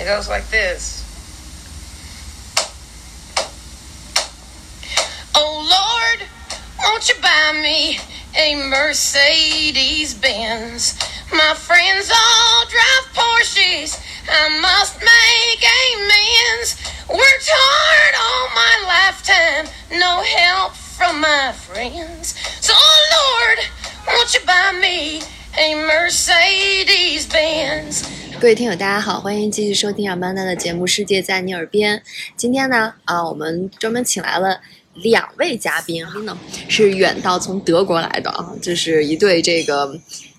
It goes like this. Oh Lord, won't you buy me a Mercedes Benz? My friends all drive Porsches. I must make amends. Worked hard all my lifetime, no help from my friends. So, oh Lord, won't you buy me a Mercedes Benz? 各位听友，大家好，欢迎继续收听阿曼达的节目《世界在你耳边》。今天呢，啊，我们专门请来了两位嘉宾哈，呢是远道从德国来的啊，就是一对这个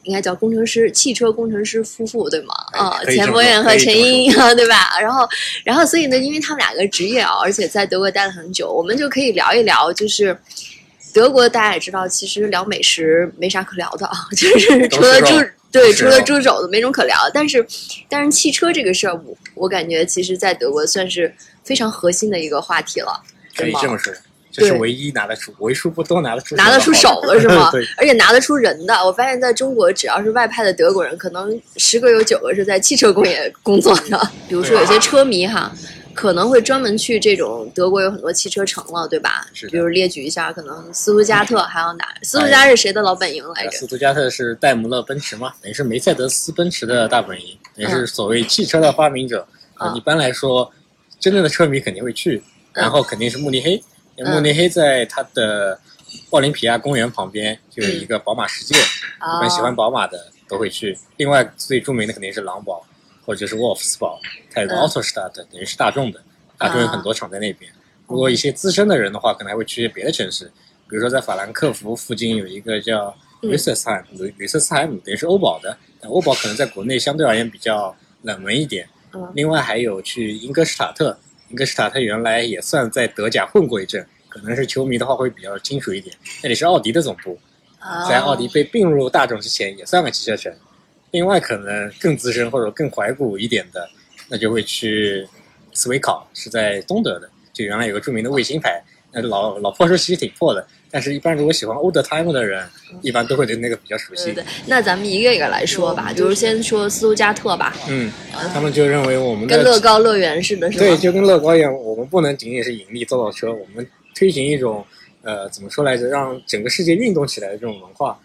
应该叫工程师、汽车工程师夫妇，对吗？啊，钱博远和陈英，对吧？然后，然后，所以呢，因为他们两个职业啊，而且在德国待了很久，我们就可以聊一聊，就是。德国大家也知道，其实聊美食没啥可聊的啊，就是除了猪都是肉对，除了猪肘子没什么可聊。但是，但是汽车这个事儿，我我感觉其实在德国算是非常核心的一个话题了，可以这么说，这是唯一拿得出、为数不多拿得出拿得出手的是吗 对，？而且拿得出人的。我发现在中国，只要是外派的德国人，可能十个有九个是在汽车工业工作的。比如说有些车迷哈，可能会专门去这种德国有很多汽车城了，对吧？是比如列举一下，可能斯图加特 还有哪？斯图加是谁的老本营来着？斯图加特是戴姆勒奔驰嘛，等于是梅赛德斯奔驰的大本营，也是所谓汽车的发明者。一般来说，真正的车迷肯定会去，然后肯定是慕尼黑，慕尼黑在它的奥林匹亚公园旁边就有一个宝马世界，啊很喜欢宝马的都会去。另外最著名的肯定是狼堡，或者就是沃夫斯堡，它有个嗯 Autostadt，等于是大众的，大众有很多厂在那边。如果一些资深的人的话，可能还会去一些别的城市，比如说在法兰克福附近有一个叫嗯吕瑟斯海姆，吕吕瑟斯海姆等于是欧宝的，但欧宝可能在国内相对而言比较冷门一点。嗯另外还有去英格施塔特，英格施塔特原来也算在德甲混过一阵，可能是球迷的话会比较清楚一点。那里是奥迪的总部，啊在奥迪被并入大众之前也算个汽车城。另外可能更资深或者更怀古一点的，那就会去斯维考，是在东德的，就原来有个著名的卫星牌，那老老破车其实挺破的，但是一般如果喜欢 old time 的人，一般都会对那个比较熟悉。对对对，那咱们一个一个来说吧，就是先说斯图加特吧，嗯，他们就认为我们的跟乐高乐园似的，是吧对，就跟乐高一样，我们不能仅仅是盈利造造车，我们推行一种呃怎么说来着，让整个世界运动起来的这种文化。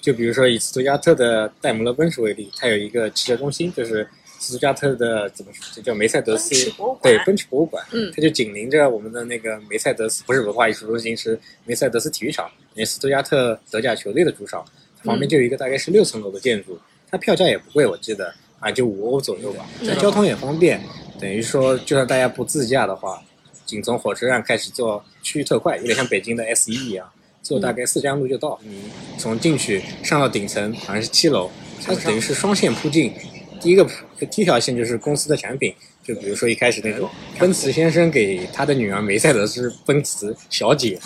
就比如说以斯图加特的戴姆勒奔驰为例，它有一个汽车中心，就是斯图加特的怎么说，这叫梅赛德斯对奔驰博物馆，嗯它就紧邻着我们的那个梅赛德斯，不是文化艺术中心，是梅赛德斯体育场，也是斯图加特德甲球队的主场，旁边就有一个大概是六层楼的建筑，它票价也不贵，我记得啊就五欧左右吧，嗯它交通也方便，等于说就算大家不自驾的话，仅从火车站开始坐区域特快，有点像北京的 S 一一样，坐大概四站路就到。你从进去上到顶层，好像是七楼，它等于是双线铺进。第一个第一条线就是公司的产品，就比如说一开始那种奔驰先生给他的女儿梅赛德斯奔驰小姐，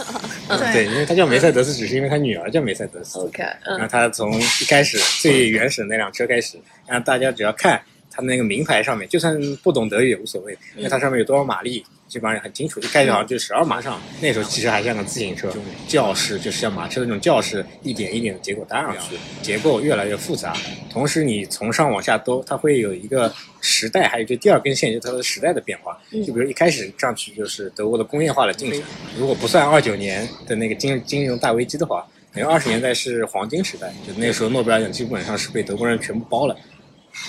对，因为他叫梅赛德斯，只是因为他女儿叫梅赛德斯。OK，然后嗯他从一开始 最原始的那辆车开始，让大家只要看它那个名牌上面，就算不懂德语也无所谓，因为它上面有多少马力，基本上也很清楚。一开始好像就十二马上，那时候其实还像个自行车，轿式就是像马车的那种轿式，一点一点的结构搭上去，结构越来越复杂。同时你从上往下兜，它会有一个时代，还有这第二根线就是它的时代的变化。嗯就比如一开始上去就是德国的工业化的进程，如果不算二九年的那个金金融大危机的话，等于二十年代是黄金时代，就那时候诺贝尔奖基本上是被德国人全部包了。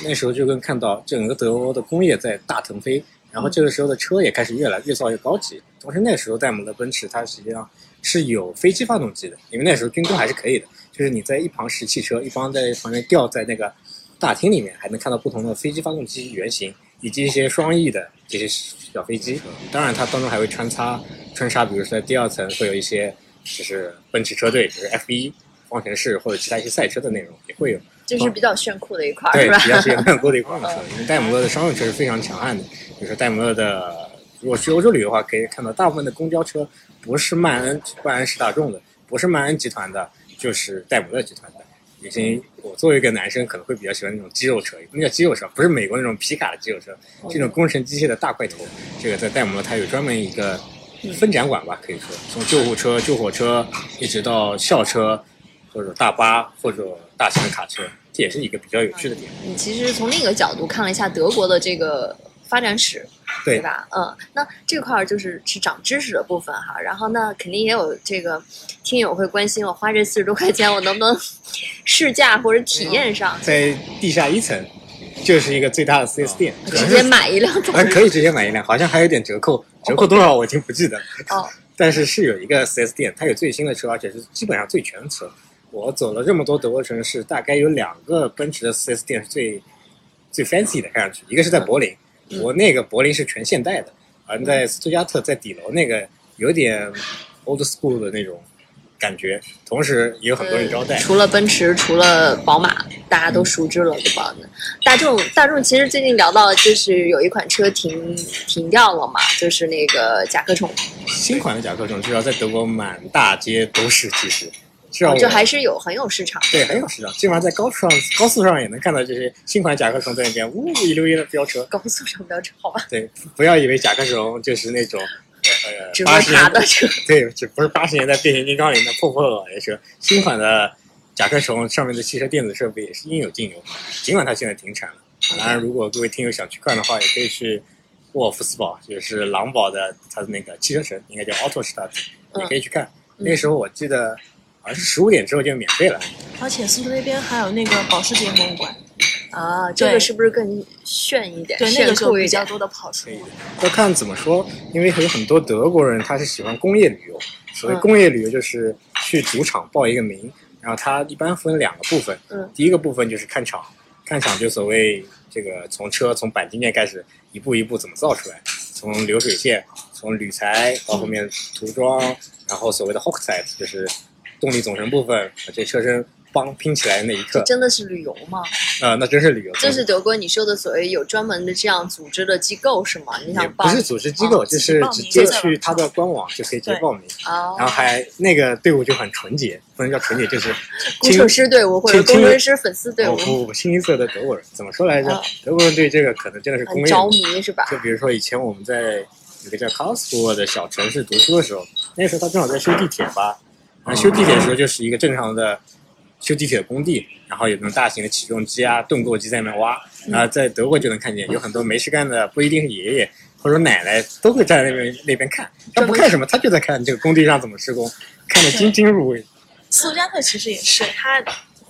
那时候就跟看到整个德国的工业在大腾飞，然后这个时候的车也开始越来越造越高级。同时那时候戴姆勒奔驰它实际上是有飞机发动机的，因为那时候军工还是可以的，就是你在一旁试汽车，一帮在旁边吊在那个大厅里面，还能看到不同的飞机发动机原型，以及一些双翼的这些小飞机。当然它当中还会穿插穿插，比如说在第二层会有一些就是奔驰车队，就是 F 一方程式或者其他一些赛车的内容也会有。就是比较炫酷的一块儿，对，吧？比较炫 酷的一款车，因为戴姆勒的商用车是非常强悍的。比如说戴姆勒的，如果去欧洲旅游的话，可以看到大部分的公交车不是曼恩、万安是大众的，不是曼恩集团的，就是戴姆勒集团的。已经我作为一个男生，可能会比较喜欢那种肌肉车，那叫肌肉车，不是美国那种皮卡的肌肉车，这种工程机械的大块头。这个在戴姆勒它有专门一个分展馆吧，可以说从救护车、救火车一直到校车，或者大巴或者大型的卡车，这也是一个比较有趣的点。你其实从另一个角度看了一下德国的这个发展史，对吧？嗯，那这块儿就是是长知识的部分哈。然后呢，肯定也有这个听友会关心，我花这四十多块钱，我能不能 试驾或者体验上，在地下一层就是一个最大的 4S 店，直接买一辆走啊，可以直接买一辆，好像还有点折扣，折扣多少我已经不记得了。哦，但是是有一个 4S 店，它有最新的车，而且是基本上最全的车。我走了这么多德国城市，大概有两个奔驰的 4S 店是最最 fancy 的，看上去，一个是在柏林，嗯我那个柏林是全现代的，而在斯图加特在底楼那个有点 old school 的那种感觉，同时也有很多人招待。除了奔驰，除了宝马，大家都熟知了，对吧？大众，大众其实最近聊到，就是有一款车停停掉了嘛，就是那个甲壳虫，新款的甲壳虫至少在德国满大街都是，其实至少我这还是有很有市场。对很有市场，基本上在高速上高速上也能看到这些新款甲壳虫在那边呜一溜烟的飙车。高速上飙车，好吧，对，不要以为甲壳虫就是那种呃八十年的车。对，这不是八十年代变形金刚里的破破老爷车，新款的甲壳虫上面的汽车电子设备也是应有尽有，尽管它现在停产了。当然，如果各位听友想去看的话，也可以去沃尔夫斯堡，就是狼堡的它的那个汽车城，应该叫 Autostadt，也可以去看。嗯那时候我记得好像是十五点之后就免费了。而且苏州那边还有那个保时捷博物馆，啊，这个是不是更炫一点？对，那个就。比较多的跑车要看怎么说，因为有很多德国人他是喜欢工业旅游。所谓嗯工业旅游，就是去主场报一个名，然后它一般分两个部分。嗯，第一个部分就是看场，看场就所谓这个从车从钣金件开始一步一步怎么造出来，从流水线，从铝材到后面涂装，然后所谓的 Hochzeit 就是动力总成部分，把这车身帮拼起来那一刻，真的是旅游吗？呃，那真是旅游。这是德国你说的所谓有专门的这样组织的机构是吗？你想帮不是组织机构，哦就是直接去他的官网就可以直接报名。哦？然后还那个队伍就很纯洁，不能叫纯洁，就是 工程师队伍或者工程师粉丝队伍不不不，清一色的德国人。怎么说来着啊？德国人对这个可能真的是工业很着迷是吧？就比如说以前我们在有个叫 r l s u h 的小城市读书的时候，那时候他正好在修地铁吧，然后修地铁的时候就是一个正常的修地铁的工地，然后有那种大型的起重机啊、盾构机在那边挖，然后在德国就能看见有很多没事干的，不一定是爷爷或者奶奶，都会站在那边那边看。他不看什么，他就在看这个工地上怎么施工，看得津津入味。斯图加特其实也是，它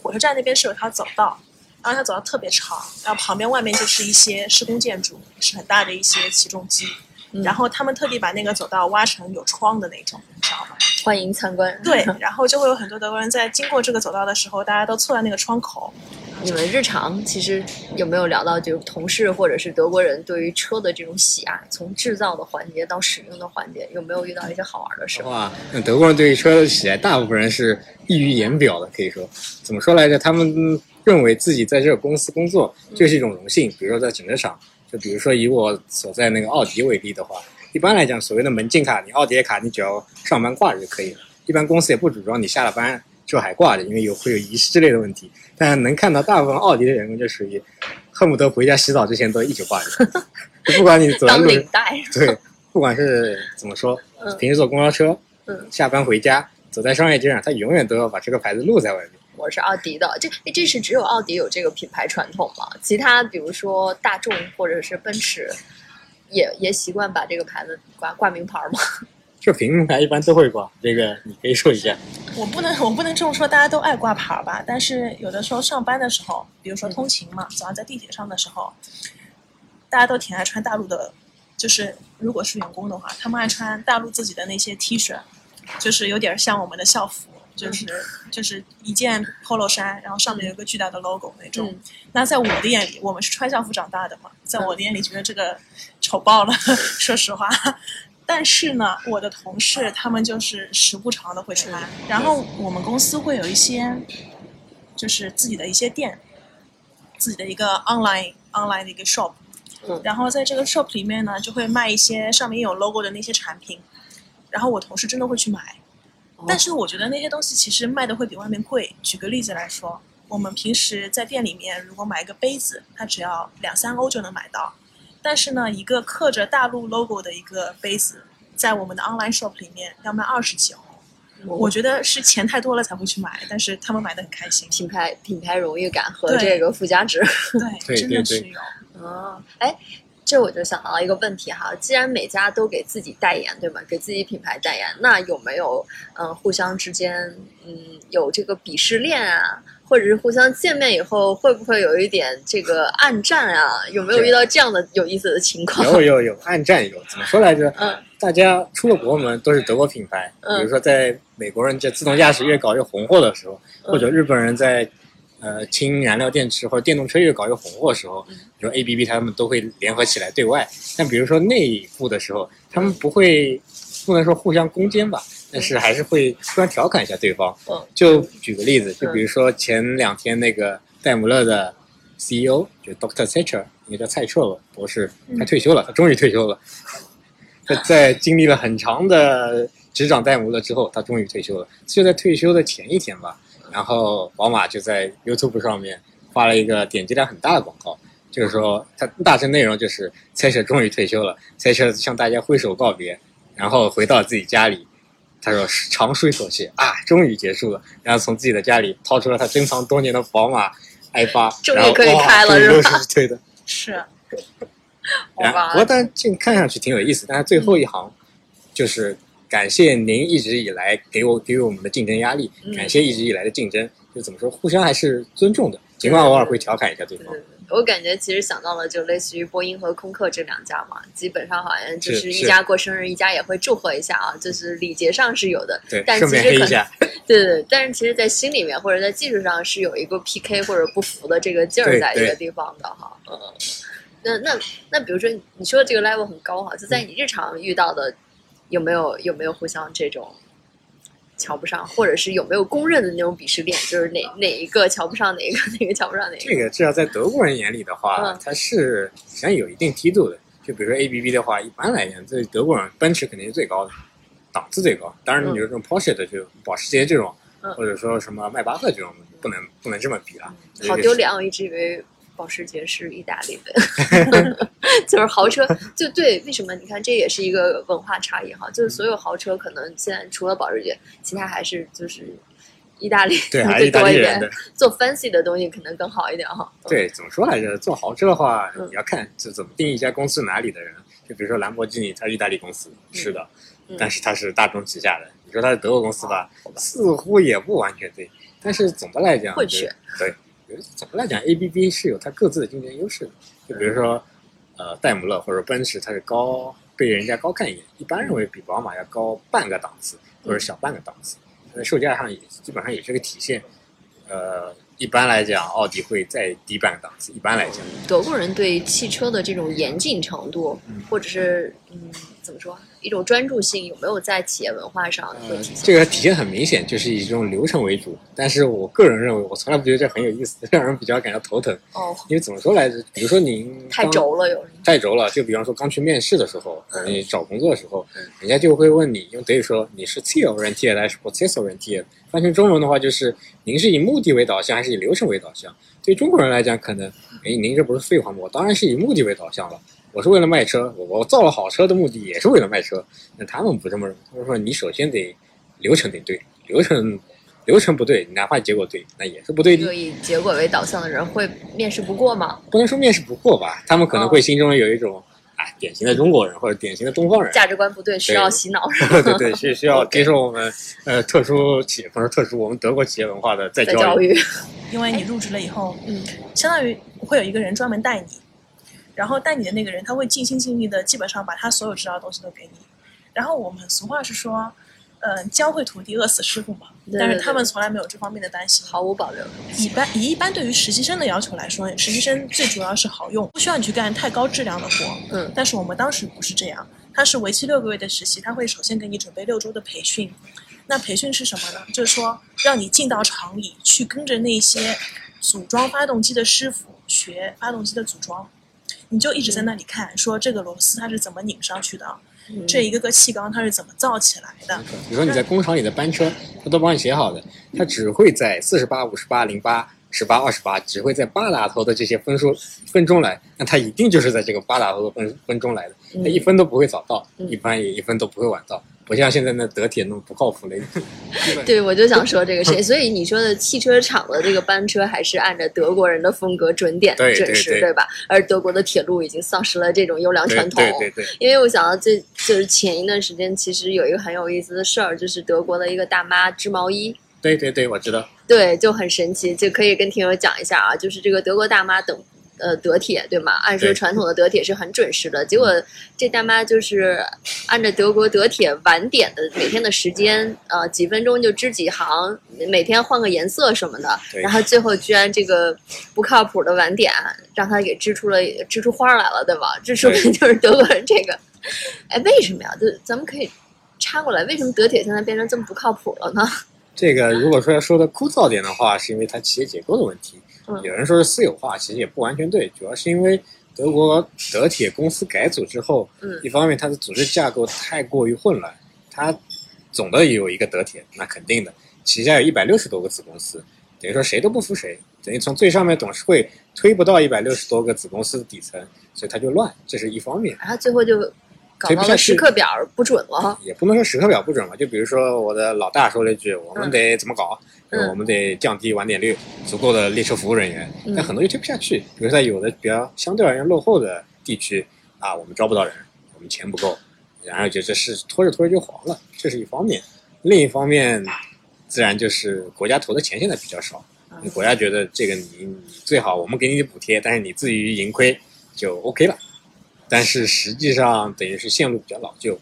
火车站那边是有条走道，然后它走道特别长，然后旁边外面就是一些施工建筑，是很大的一些起重机。嗯然后他们特地把那个走道挖成有窗的那种，你知道吗？欢迎参观。对，然后就会有很多德国人在经过这个走道的时候，大家都凑在那个窗口。你们日常其实有没有聊到，就同事或者是德国人对于车的这种喜爱，从制造的环节到使用的环节，有没有遇到一些好玩的事？哇，那德国人对于车的喜爱，大部分人是溢于言表的，可以说，怎么说来着？他们认为自己在这个公司工作就是一种荣幸。比如说在整车厂，就比如说以我所在那个奥迪为例的话，一般来讲，所谓的门禁卡，你奥迪的卡，你只要上班挂着就可以了。一般公司也不主张你下了班之后还挂着，因为有会有遗失之类的问题。但能看到大部分奥迪的员工就属于恨不得回家洗澡之前都一直挂着，就不管你走路对，不管是怎么说，嗯平时坐公交车，嗯，下班回家，走在商业街上，他永远都要把这个牌子露在外面。我是奥迪的，这这是只有奥迪有这个品牌传统吗？其他比如说大众或者是奔驰，也也习惯把这个牌子挂挂名牌吗？这品牌一般都会挂，这个你可以说一下。我不能，我不能这么说，大家都爱挂牌儿吧。但是有的时候上班的时候，比如说通勤嘛，早上在地铁上的时候，大家都挺爱穿大陆的，就是如果是员工的话，他们爱穿大陆自己的那些 T 恤，就是有点像我们的校服，就是就是一件 polo 衫，然后上面有一个巨大的 logo 那种。嗯那在我的眼里，我们是穿校服长大的嘛，在我的眼里觉得这个丑爆了，说实话。但是呢，我的同事他们就是时不常的会穿，然后我们公司会有一些，就是自己的一些店，自己的一个 online online 的一个 shop，嗯然后在这个 shop 里面呢，就会卖一些上面有 logo 的那些产品，然后我同事真的会去买，但是我觉得那些东西其实卖的会比外面贵。举个例子来说，我们平时在店里面如果买一个杯子，它只要两三欧就能买到，但是呢，一个刻着大陆 logo 的一个杯子，在我们的 online shop 里面要卖二十几欧。我觉得是钱太多了才会去买，但是他们买的很开心。品牌品牌荣誉感和这个附加值。对，对真的是有。哦，哎，这我就想到了一个问题哈，既然每家都给自己代言，对吗？给自己品牌代言，那有没有嗯、呃互相之间嗯有这个鄙视链啊，或者是互相见面以后会不会有一点这个暗战啊？有没有遇到这样的有意思的情况？有有有，暗战有，怎么说来着？嗯大家出了国门都是德国品牌，嗯比如说在美国人这自动驾驶越搞越红火的时候，嗯或者日本人在呃氢燃料电池或者电动车越搞越红火的时候，嗯比如说 ABB 他们都会联合起来对外。但比如说内部的时候，他们不会不能说互相攻坚吧，但是还是会互相调侃一下对方。嗯就举个例子，就比如说前两天那个戴姆勒的 CEO 就 Dr. Thatcher，应该叫蔡彻吧博士，他退休了，他终于退休了。他在经历了很长的执掌戴姆勒之后，他终于退休了。就在退休的前一天吧，然后宝马就在 YouTube 上面发了一个点击量很大的广告，就是说它大致内容就是赛车终于退休了，赛车向大家挥手告别，然后回到自己家里，他说长舒一口气啊，终于结束了，然后从自己的家里掏出了他珍藏多年的宝马 i 八，终于可以开了是吧对的。是然不过但这看上去挺有意思，但是最后一行就是感谢您一直以来给我给予我们的竞争压力，嗯。感谢一直以来的竞争，就怎么说，互相还是尊重的，尽管偶尔会调侃一下对方。我感觉其实想到了，就类似于波音和空客这两家嘛，基本上好像就是是。一家过生日，一家也会祝贺一下啊，就是礼节上是有的，对，但顺其实可能 对对，但是其实，在心里面或者在技术上是有一个 PK 或者不服的这个劲儿在这个地方的哈，嗯。那那那，比如说你说的这个 level 很高哈，就在你日常遇到的，有没有有没有互相这种瞧不上，或者是有没有公认的那种鄙视链，就是哪哪一个瞧不上哪一个，哪个瞧不上哪一个？这个至少在德国人眼里的话，嗯它是实际上有一定梯度的。就比如说 ABB 的话，一般来讲，这德国人奔驰肯定是最高的，档次最高。当然，你说这种 Porsche 的，就保时捷这种，嗯或者说什么迈巴赫这种，不能不能这么比啊。好丢脸，我一直以为保时捷是意大利的，就是豪车，就对，为什么？你看，这也是一个文化差异哈，就是所有豪车可能现在除了保时捷，其他还是就是意大利对，还是意大多一点利人。，做 fancy 的东西可能更好一点哈。对，怎么说来着？做豪车的话，嗯你要看是怎么定义一家公司哪里的人。就比如说兰博基尼，它是意大利公司，是的，嗯但是它是大众旗下的。你说它是德国公司吧，好吧似乎也不完全对。但是总的来讲，就混血对，总的来讲，ABB 是有它各自的竞争优势的。就比如说，呃，戴姆勒或者奔驰，它是高被人家高看一眼，一般认为比宝马要高半个档次或者小半个档次，在售价上也基本上也是个体现。呃，一般来讲，奥迪会再低半个档次。一般来讲，德国人对汽车的这种严谨程度，嗯或者是嗯，怎么说，一种专注性，有没有在企业文化上会呃体，现？这个体现很明显，就是以这种流程为主。但是我个人认为，我从来不觉得这很有意思，让人比较感到头疼。哦，因为怎么说来着？比如说您太轴了，有人太轴了。就比方说刚去面试的时候，嗯你找工作的时候嗯，人家就会问你，用德语说你是 Ziel oriented 还是 process oriented？翻成中文的话就是您是以目的为导向还是以流程为导向？对中国人来讲，可能哎，您这不是废话吗？我当然是以目的为导向了。我是为了卖车，我我造了好车的目的也是为了卖车。那他们不这么认为，他们说你首先得流程得对，流程流程不对，哪怕结果对，那也是不对的一个。以结果为导向的人会面试不过吗？不能说面试不过吧，他们可能哦会心中有一种啊，典型的中国人或者典型的东方人，价值观不对，需要洗脑 对？对对，是需要接受我们呃特殊企业或者特殊我们德国企业文化的再教育。再教育，因为你入职了以后，嗯相当于会有一个人专门带你，然后带你的那个人他会尽心尽力的，基本上把他所有知道的东西都给你。然后我们俗话是说，呃，教会徒弟，饿死师傅嘛。对对但是他们从来没有这方面的担心。毫无保留。一般以一般对于实习生的要求来说，实习生最主要是好用，不需要你去干太高质量的活。嗯但是我们当时不是这样，它是为期六个月的实习，他会首先给你准备六周的培训。那培训是什么呢？就是说让你进到厂里去跟着那些组装发动机的师傅学发动机的组装，你就一直在那里看，说这个螺丝它是怎么拧上去的，嗯这一个个气缸它是怎么造起来的。比如说你在工厂里的班车，他都帮你写好的，他只会在四十八、五十八、零八、十八、二十八，只会在八打头的这些分数分钟来，那他一定就是在这个八打头的分分钟来的，他一分都不会早到，嗯一般也一分都不会晚到。不像现在那德铁那么不靠谱了。对，我就想说这个事情。所以你说的汽车厂的这个班车还是按照德国人的风格准点准时，对对吧？而德国的铁路已经丧失了这种优良传统。对对对，因为我想到这就是前一段时间，其实有一个很有意思的事儿，就是德国的一个大妈织毛衣。对对对，我知道。对，就很神奇，就可以跟听友讲一下啊，就是这个德国大妈等。呃，德铁对吗？按说传统的德铁是很准时的，结果这大妈就是按照德国德铁晚点的每天的时间，呃，几分钟就织几行，每天换个颜色什么的，然后最后居然这个不靠谱的晚点让他给织出了织出花来了，对吧？这说明 就是德国人这个，哎，为什么呀？就咱们可以插过来，为什么德铁现在变成这么不靠谱了呢？这个如果说要说的枯燥点的话，是因为它企业结构的问题。嗯有人说是私有化，其实也不完全对，主要是因为德国德铁公司改组之后，嗯一方面它的组织架构太过于混乱，它总的有一个德铁，那肯定的，旗下有一百六十多个子公司，等于说谁都不服谁，等于从最上面董事会推不到一百六十多个子公司的底层，所以它就乱，这是一方面。然后最后就搞到了推不下去时刻表不准了。也不能说时刻表不准吧，就比如说我的老大说了一句，我们得怎么搞，我们得降低晚点率，足够的列车服务人员，嗯但很多就推不下去。比如在有的比较相对而言落后的地区啊，我们招不到人，我们钱不够，然后就这事拖着拖着就黄了，这是一方面。另一方面，自然就是国家投的钱现在比较少，嗯国家觉得这个你你最好我们给你补贴，但是你自于盈亏就 OK 了。但是实际上等于是线路比较老旧，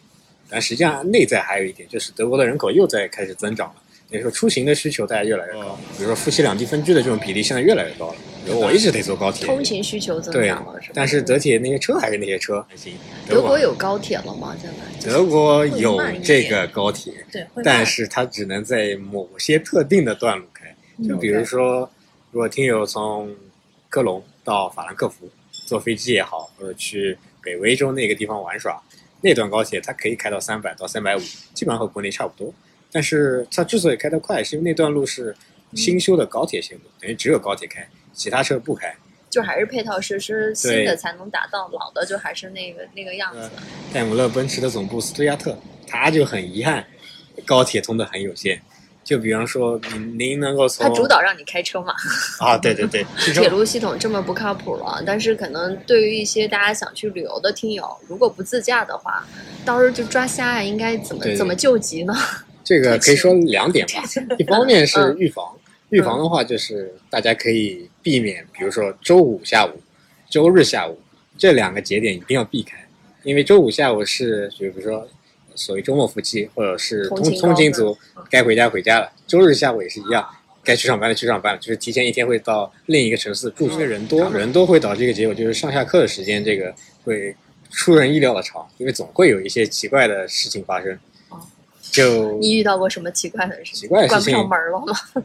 但实际上内在还有一点，就是德国的人口又在开始增长了，等于说出行的需求大家越来越高，比如说夫妻两地分居的这种比例现在越来越高了。比如我一直得坐高铁，通勤需求增对长了，是吧？但是德铁那些车还是那些车，行。德国有高铁了吗？现在？德国有这个高铁，对，但是它只能在某些特定的段路开，就比如说，如果听友从科隆到法兰克福坐飞机也好，或者去北威州那个地方玩耍，那段高铁它可以开到三百到三百五，基本上和国内差不多。但是它之所以开得快，是因为那段路是新修的高铁线路，等于只有高铁开，其他车不开。就还是配套设施新的才能达到，老的就还是那个那个样子。戴姆勒奔驰的总部斯图加特，他就很遗憾，高铁通的很有限。就比方说，您您能够从他主导让你开车嘛，啊，对对对，铁路系统这么不靠谱了，但是可能对于一些大家想去旅游的听友，如果不自驾的话，到时候就抓瞎呀，应该怎么怎么救急呢？这个 可以说两点吧，一方面是嗯预防，预防的话就是大家可以避免，比如说周五下午、周日下午这两个节点一定要避开，因为周五下午是比如说所谓周末夫妻或者是通通勤族嗯该回家回家了，周日下午也是一样。该去上班的去上班了，就是提前一天会到另一个城市住，因为人多，人多会导致一个结果，就是上下课的时间这个会出人意料的长，因为总会有一些奇怪的事情发生哦。就你遇到过什么奇怪的事情？奇怪的事情关不上门了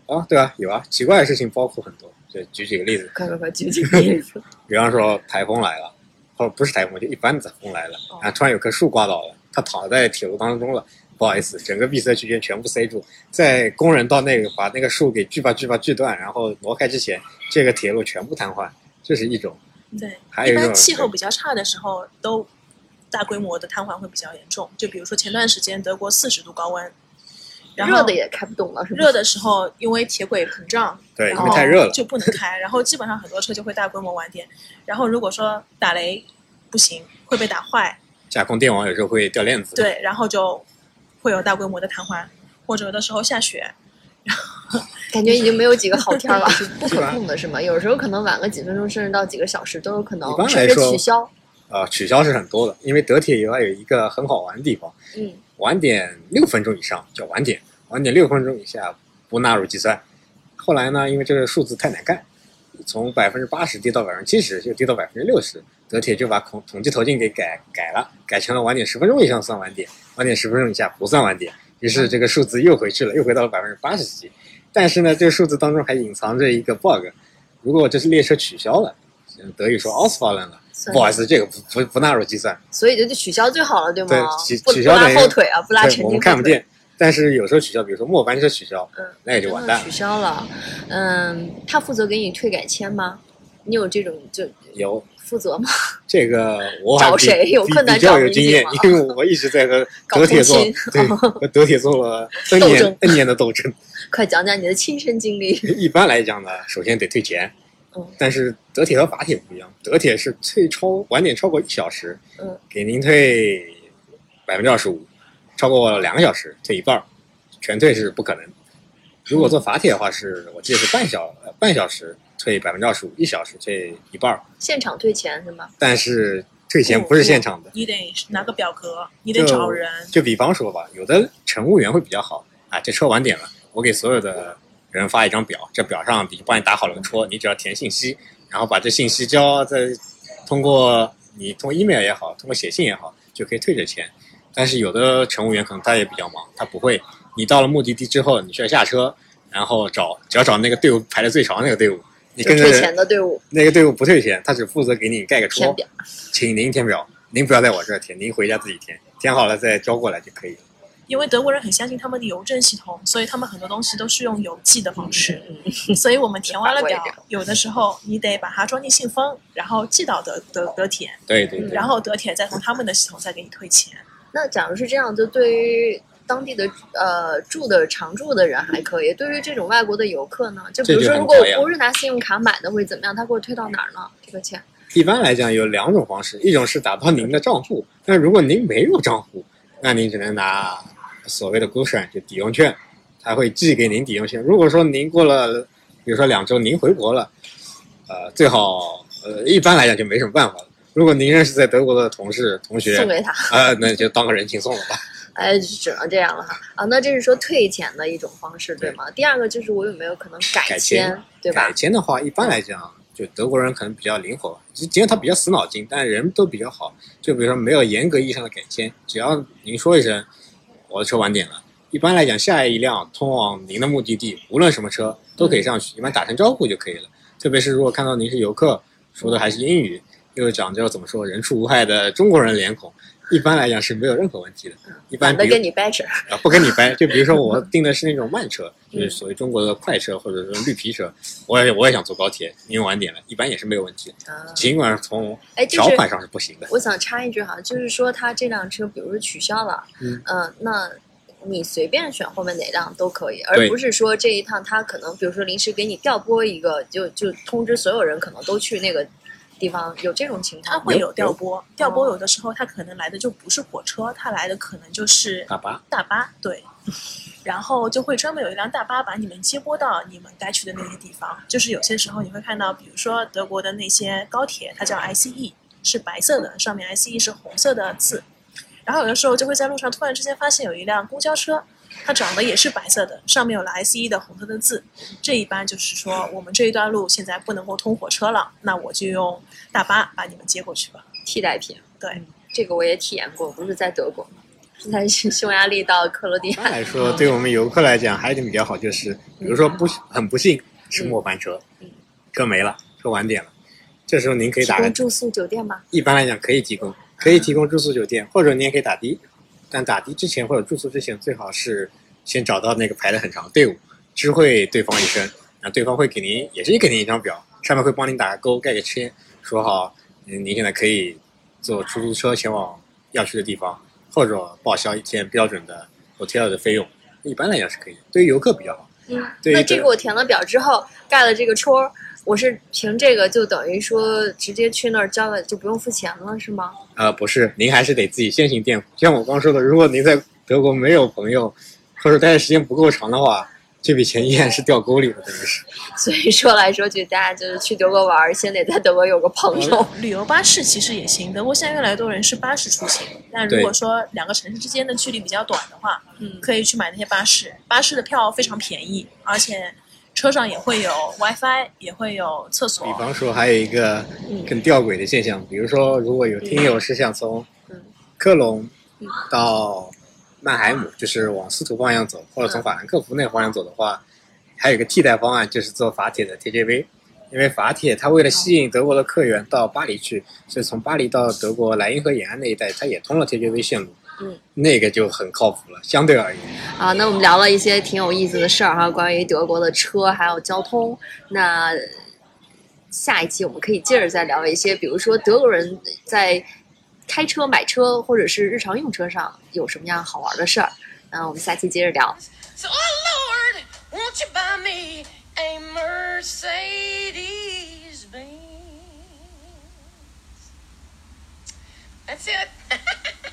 吗？啊，对啊，有啊，奇怪的事情包括很多。就举几个例子，快快快，举几个例子。比方说台风来了，或者不是台风，就一般的风来了，哦然后突然有棵树刮倒了，它躺在铁路当中了。不好意思，整个闭塞区间全部塞住，在工人到那个把那个树给锯吧锯吧锯断，然后挪开之前，这个铁路全部瘫痪，这是一种。对，还有一一般气候比较差的时候，都大规模的瘫痪会比较严重。就比如说前段时间德国四十度高温，然后热的也开不动了，是吧？热的时候，因为铁轨膨胀，对，因然后为太热了，就不能开，然后基本上很多车就会大规模晚点。然后如果说打雷不行，会被打坏，架空电网有时候会掉链子。，对，然后就会有大规模的瘫痪，或者有的时候下雪，感觉已经没有几个好天了，是不可控的，是吗？有时候可能晚个几分钟，甚至到几个小时都有可能甚至取消。呃，取消是很多的，因为德铁以外有一个很好玩的地方，嗯，晚点六分钟以上叫晚点，晚点六分钟以下不纳入计算。后来呢，因为这个数字太难看，从百分之八十跌到百分之七十，又跌到百分之六十，德铁就把统统计头径给改改了，改成了晚点十分钟以上算晚点，晚点十分钟以下不算晚点。于是这个数字又回去了，又回到了百分之八十几。但是呢，这个数字当中还隐藏着一个 bug，如果这是列车取消了，嗯德语说 ausfallen 了，不好意思，这个不不不纳入计算。所以就就取消最好了，对吗？对取取消等于后腿啊，不拉对前腿。我们看不见。但是有时候取消，比如说末班车取消，嗯，那也就完蛋了取。消了。嗯，他负责给你退改签吗？你有这种就有负责吗？这个我找谁有困难找有经验，因为我一直在和 德铁做对 和德铁做了 N 年 N 年的斗争。快讲讲你的亲身经历。一般来讲呢，首先得退钱，嗯但是德铁和法铁不一样，德铁是退超晚点超过一小时，嗯，给您退百分之二十五，超过两个小时退一半儿，全退是不可能。如果做法铁的话是，我记得是半小呃半小时退百分之二十五，一小时退一半儿，现场退钱是吗？但是退钱不是现场的。你得拿个表格，你得找人。就比方说吧，有的乘务员会比较好啊，这车晚点了，我给所有的人发一张表，这表上已经帮你打好了个戳，你只要填信息，然后把这信息交，再通过你通过 email 也好，通过写信也好，就可以退这钱。但是有的乘务员可能他也比较忙，他不会。你到了目的地之后，你需要下车，然后找只要找那个队伍排的最长的那个队伍，你跟着退钱的队伍那个队伍不退钱，他只负责给你盖个戳，填表。请您填表，您不要在我这儿填，您回家自己填，填好了再交过来就可以了。因为德国人很相信他们的邮政系统，所以他们很多东西都是用邮寄的方式。嗯 所以我们填完了 表有的时候你得把它装进信封，然后寄到德德德铁，对对对。然后德铁再从他们的系统再给你退钱。那假如是这样，就对于当地的呃住的常住的人还可以，对于这种外国的游客呢，就比如说如果我不是拿信用卡买的会怎么样？他给我退到哪儿呢？这个钱？一般来讲有两种方式，一种是打到您的账户，但如果您没有账户，那您只能拿所谓的 g u s h a n 就抵用券，他会寄给您抵用券。如果说您过了，比如说两周您回国了，呃，最好呃一般来讲就没什么办法了。如果您认识在德国的同事同学送，给他？呃，那就当个人情送了吧。哎，只能这样了哈啊！那这是说退钱的一种方式，对吗？第二个就是我有没有可能改签，对吧改？签的话，一般来讲，就德国人可能比较灵活，就尽管他比较死脑筋，但人都比较好。就比如说没有严格意义上的改签，只要您说一声我的车晚点了，一般来讲下一辆通往您的目的地，无论什么车都可以上去，一般打声招呼就可以了。特别是如果看到您是游客，说的还是英语，又讲究怎么说人畜无害的中国人脸孔，一般来讲是没有任何问题的。一般比如懒得跟你掰扯。啊，不跟你掰。就比如说我 订的是那种慢车，就是所谓中国的快车或者说绿皮车，我也我也想坐高铁，因为晚点了，一般也是没有问题的。啊尽管从条款上是不行的。我想插一句哈，就是说他这辆车，比如说取消了，嗯呃那你随便选后面哪辆都可以，而不是说这一趟他可能，比如说临时给你调拨一个，就就通知所有人可能都去那个地方，有这种情况吗？它会有调拨，调拨有的时候它可能来的就不是火车，它来的可能就是大巴，大巴，对。然后就会专门有一辆大巴把你们接拨到你们该去的那些地方。就是有些时候你会看到，比如说德国的那些高铁，它叫 ICE，是白色的，上面 ICE 是红色的字。然后有的时候就会在路上突然之间发现有一辆公交车，它长得也是白色的，上面有了 ICE 的红色的字。这一般就是说我们这一段路现在不能够通火车了，那我就用大巴把你们接过去吧。替代品。对，这个我也体验过，不是在德国吗？是在匈牙利到克罗地亚。来说，对我们游客来讲还有一点比较好，就是比如说不很不幸是末班车嗯，车没了，车晚点了，这时候您可以打住宿酒店吗？一般来讲可以提供，可以提供住宿酒店，或者您也可以打的，但打的之前或者住宿之前，最好是先找到那个排的很长的队伍，知会对方一声，然后对方会给您也是给您一张表，上面会帮您打个勾，盖个签，说好，嗯，您现在可以坐出租车前往要去的地方，或者报销一天标准的 hotel 的费用，一般来讲是可以，对于游客比较好。嗯，对那这个我填了表之后盖了这个戳儿，我是凭这个就等于说直接去那儿交了，就不用付钱了，是吗？呃，不是，您还是得自己先行垫付。像我刚说的，如果您在德国没有朋友，或者待的时间不够长的话，这笔钱依然是掉沟里的，真的是。所以说来说去，大家就是去德国玩，先得在德国有个朋友。旅游巴士其实也行，德国现在越来越多人是巴士出行。但如果说两个城市之间的距离比较短的话，嗯，可以去买那些巴士。巴士的票非常便宜，而且车上也会有 WiFi，也会有厕所比。方说，还有一个嗯更吊诡的现象，比如说，如果有听友是想从嗯科隆嗯到曼海姆，就是往斯图方向走，或者从法兰克福那个方向走的话，还有一个替代方案，就是坐法铁的 TGV。因为法铁它为了吸引德国的客源到巴黎去，所以从巴黎到德国莱茵河沿岸那一带，它也通了 TGV 线路。嗯，那个就很靠谱了，相对而言。啊，那我们聊了一些挺有意思的事儿哈，关于德国的车还有交通。那下一期我们可以接着再聊一些，比如说德国人在开车、买车或者是日常用车上有什么样好玩的事儿。那我们下期接着聊。So, oh Lord, won't you buy me a Mercedes Benz? That's it.